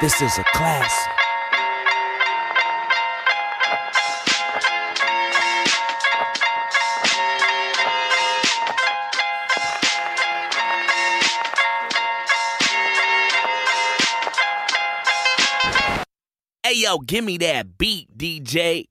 This is a classic. Hey yo, give me that beat, DJ.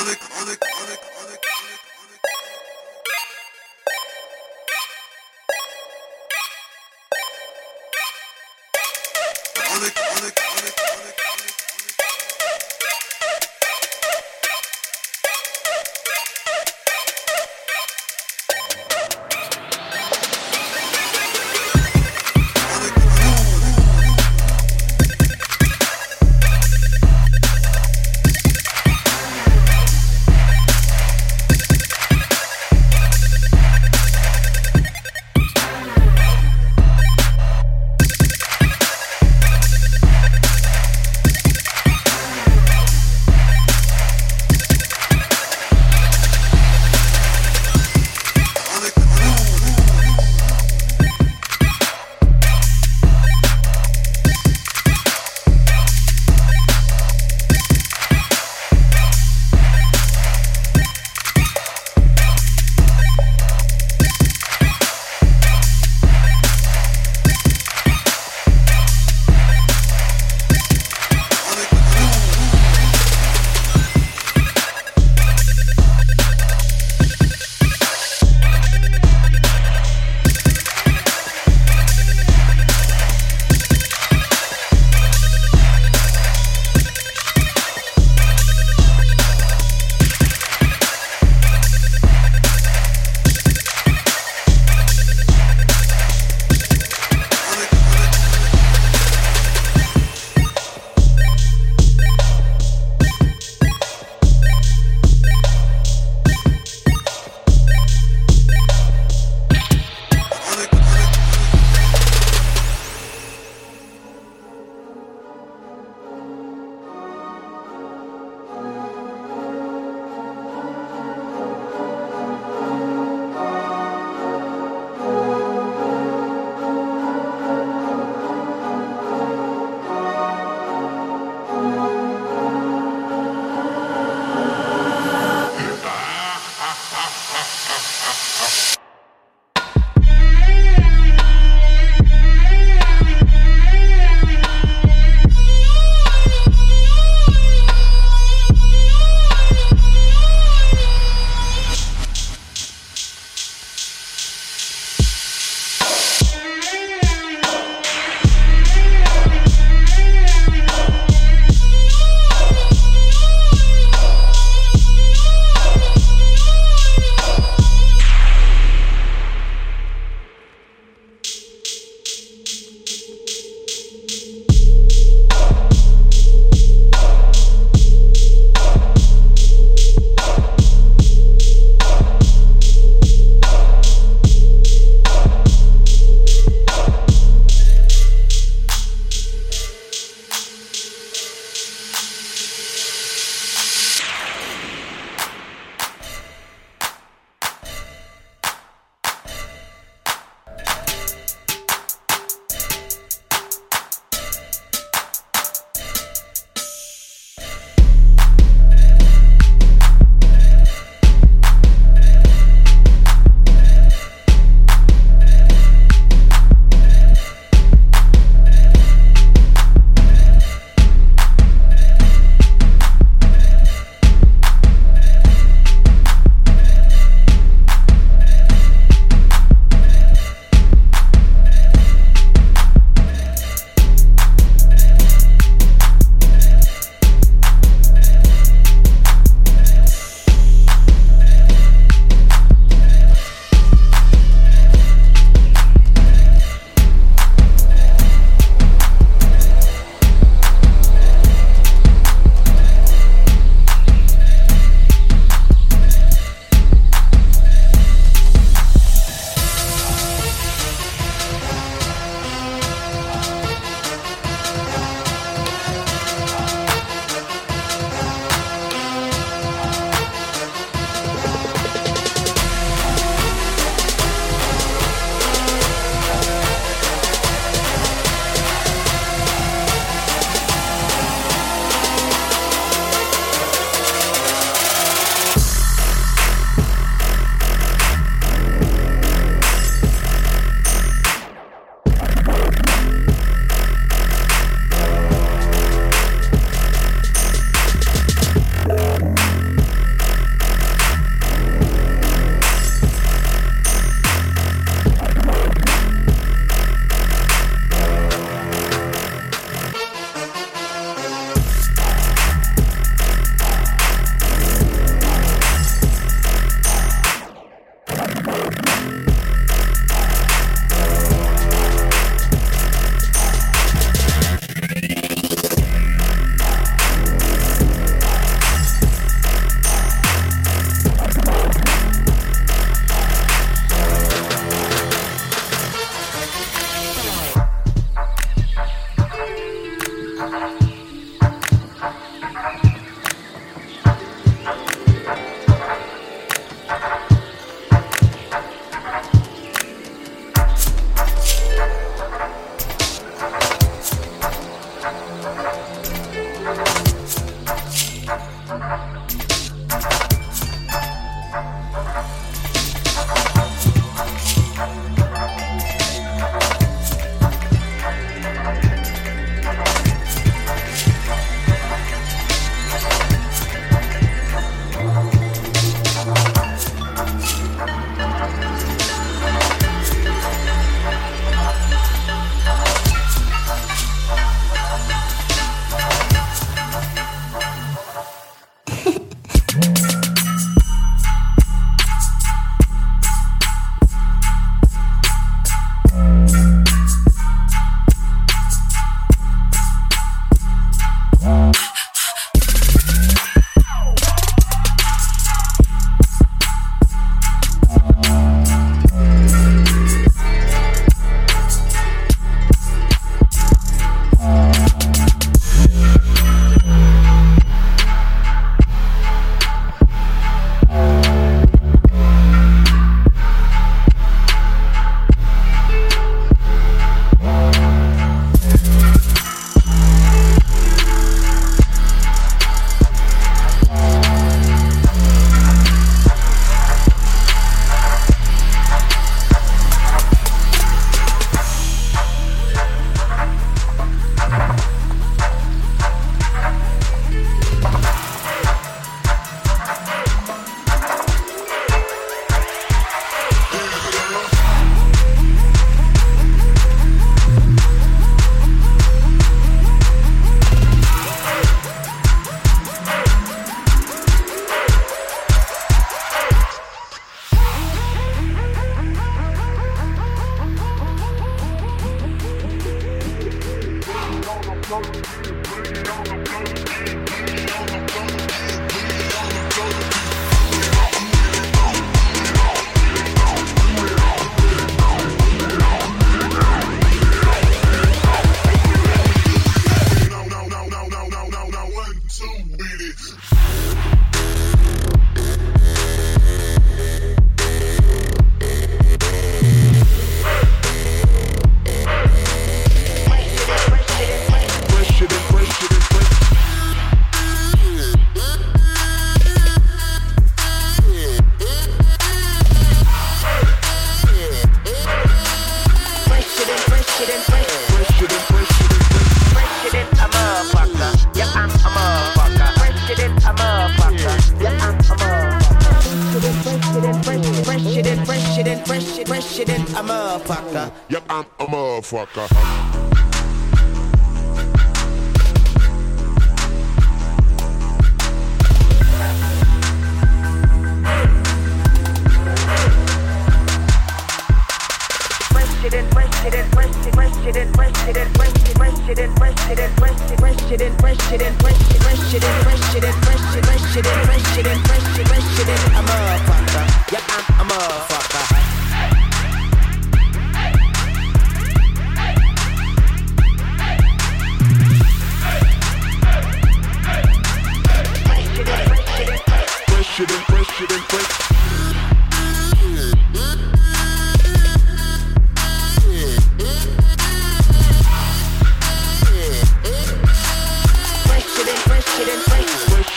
Chronic, chronic, chronic.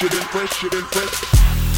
Fresher than, fresher than, fresh.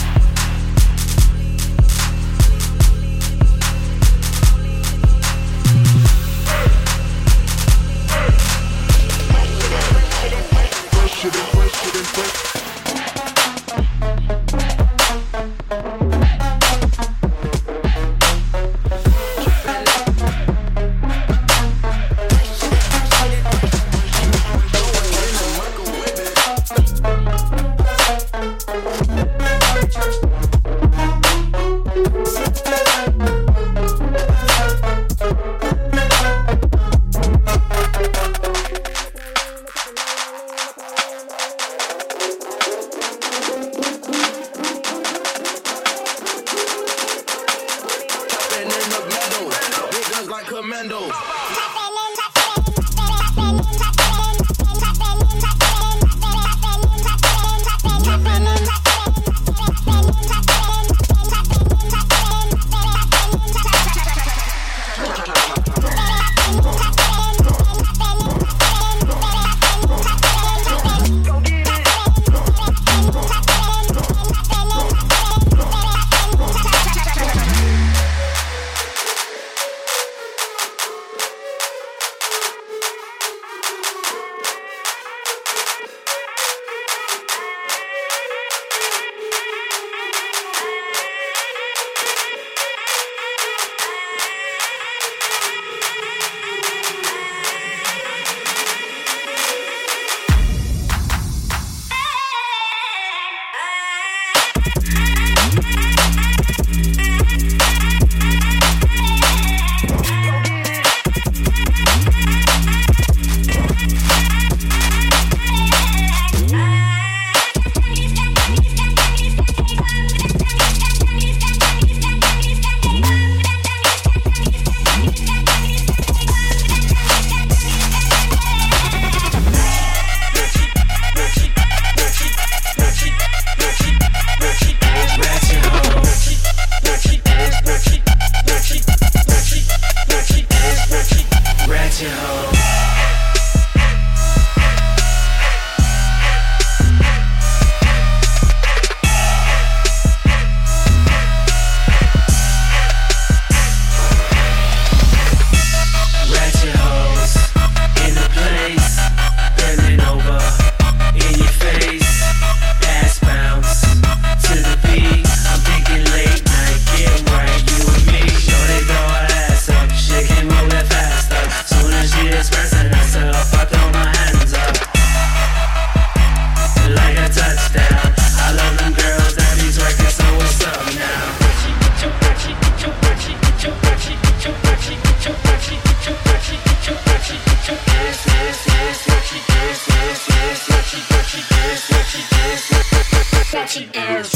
she is, what she is, what she is.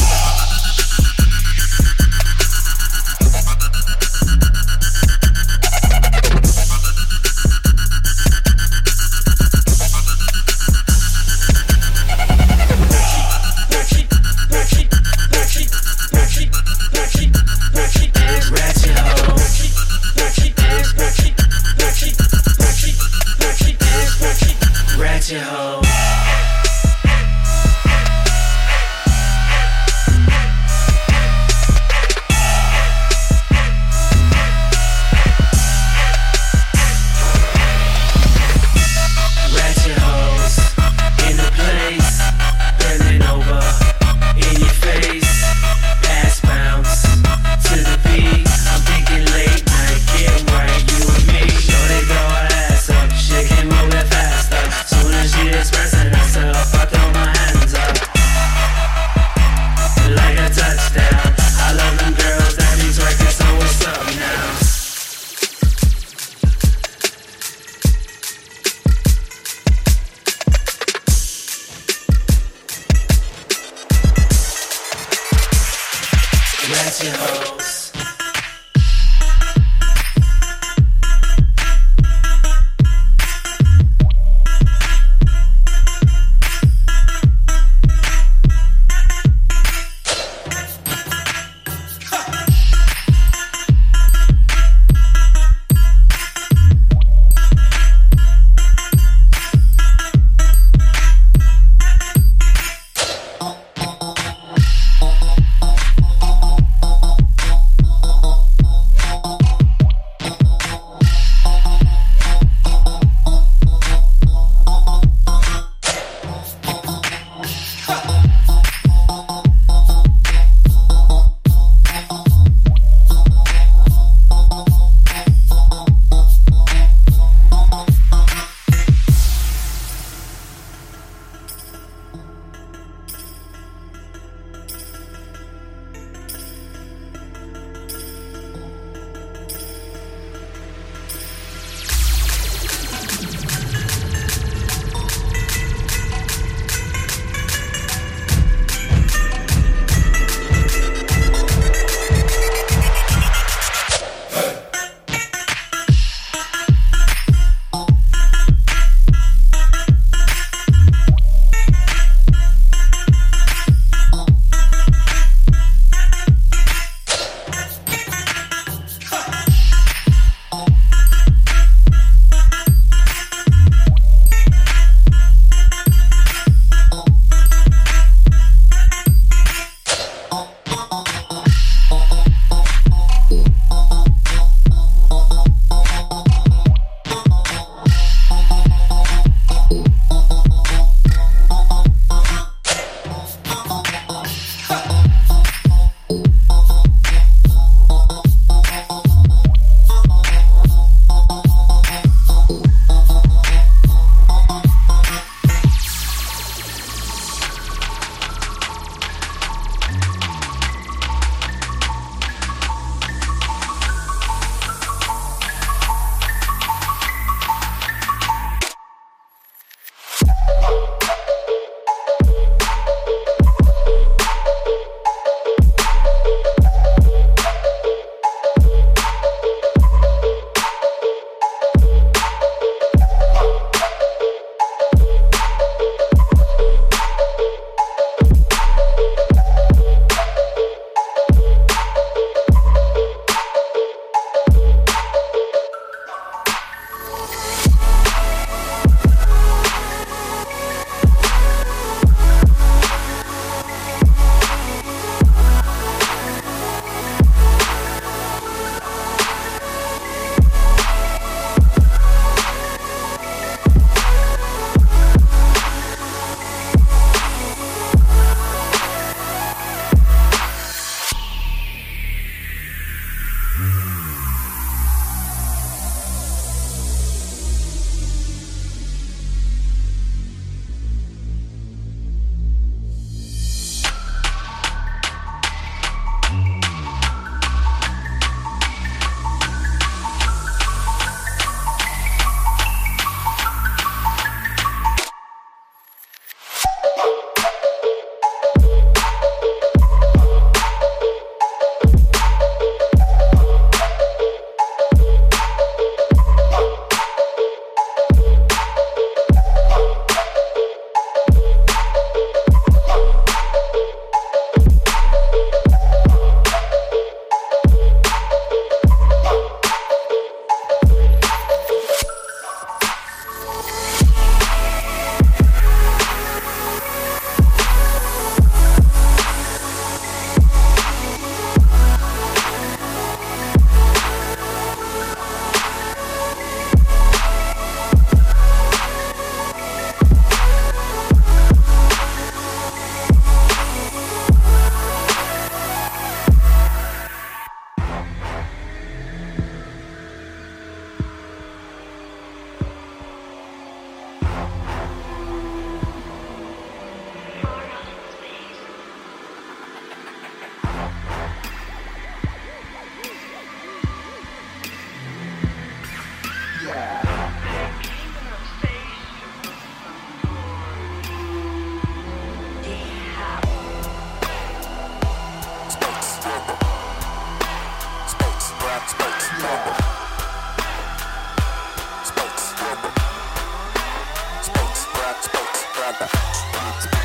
Plata.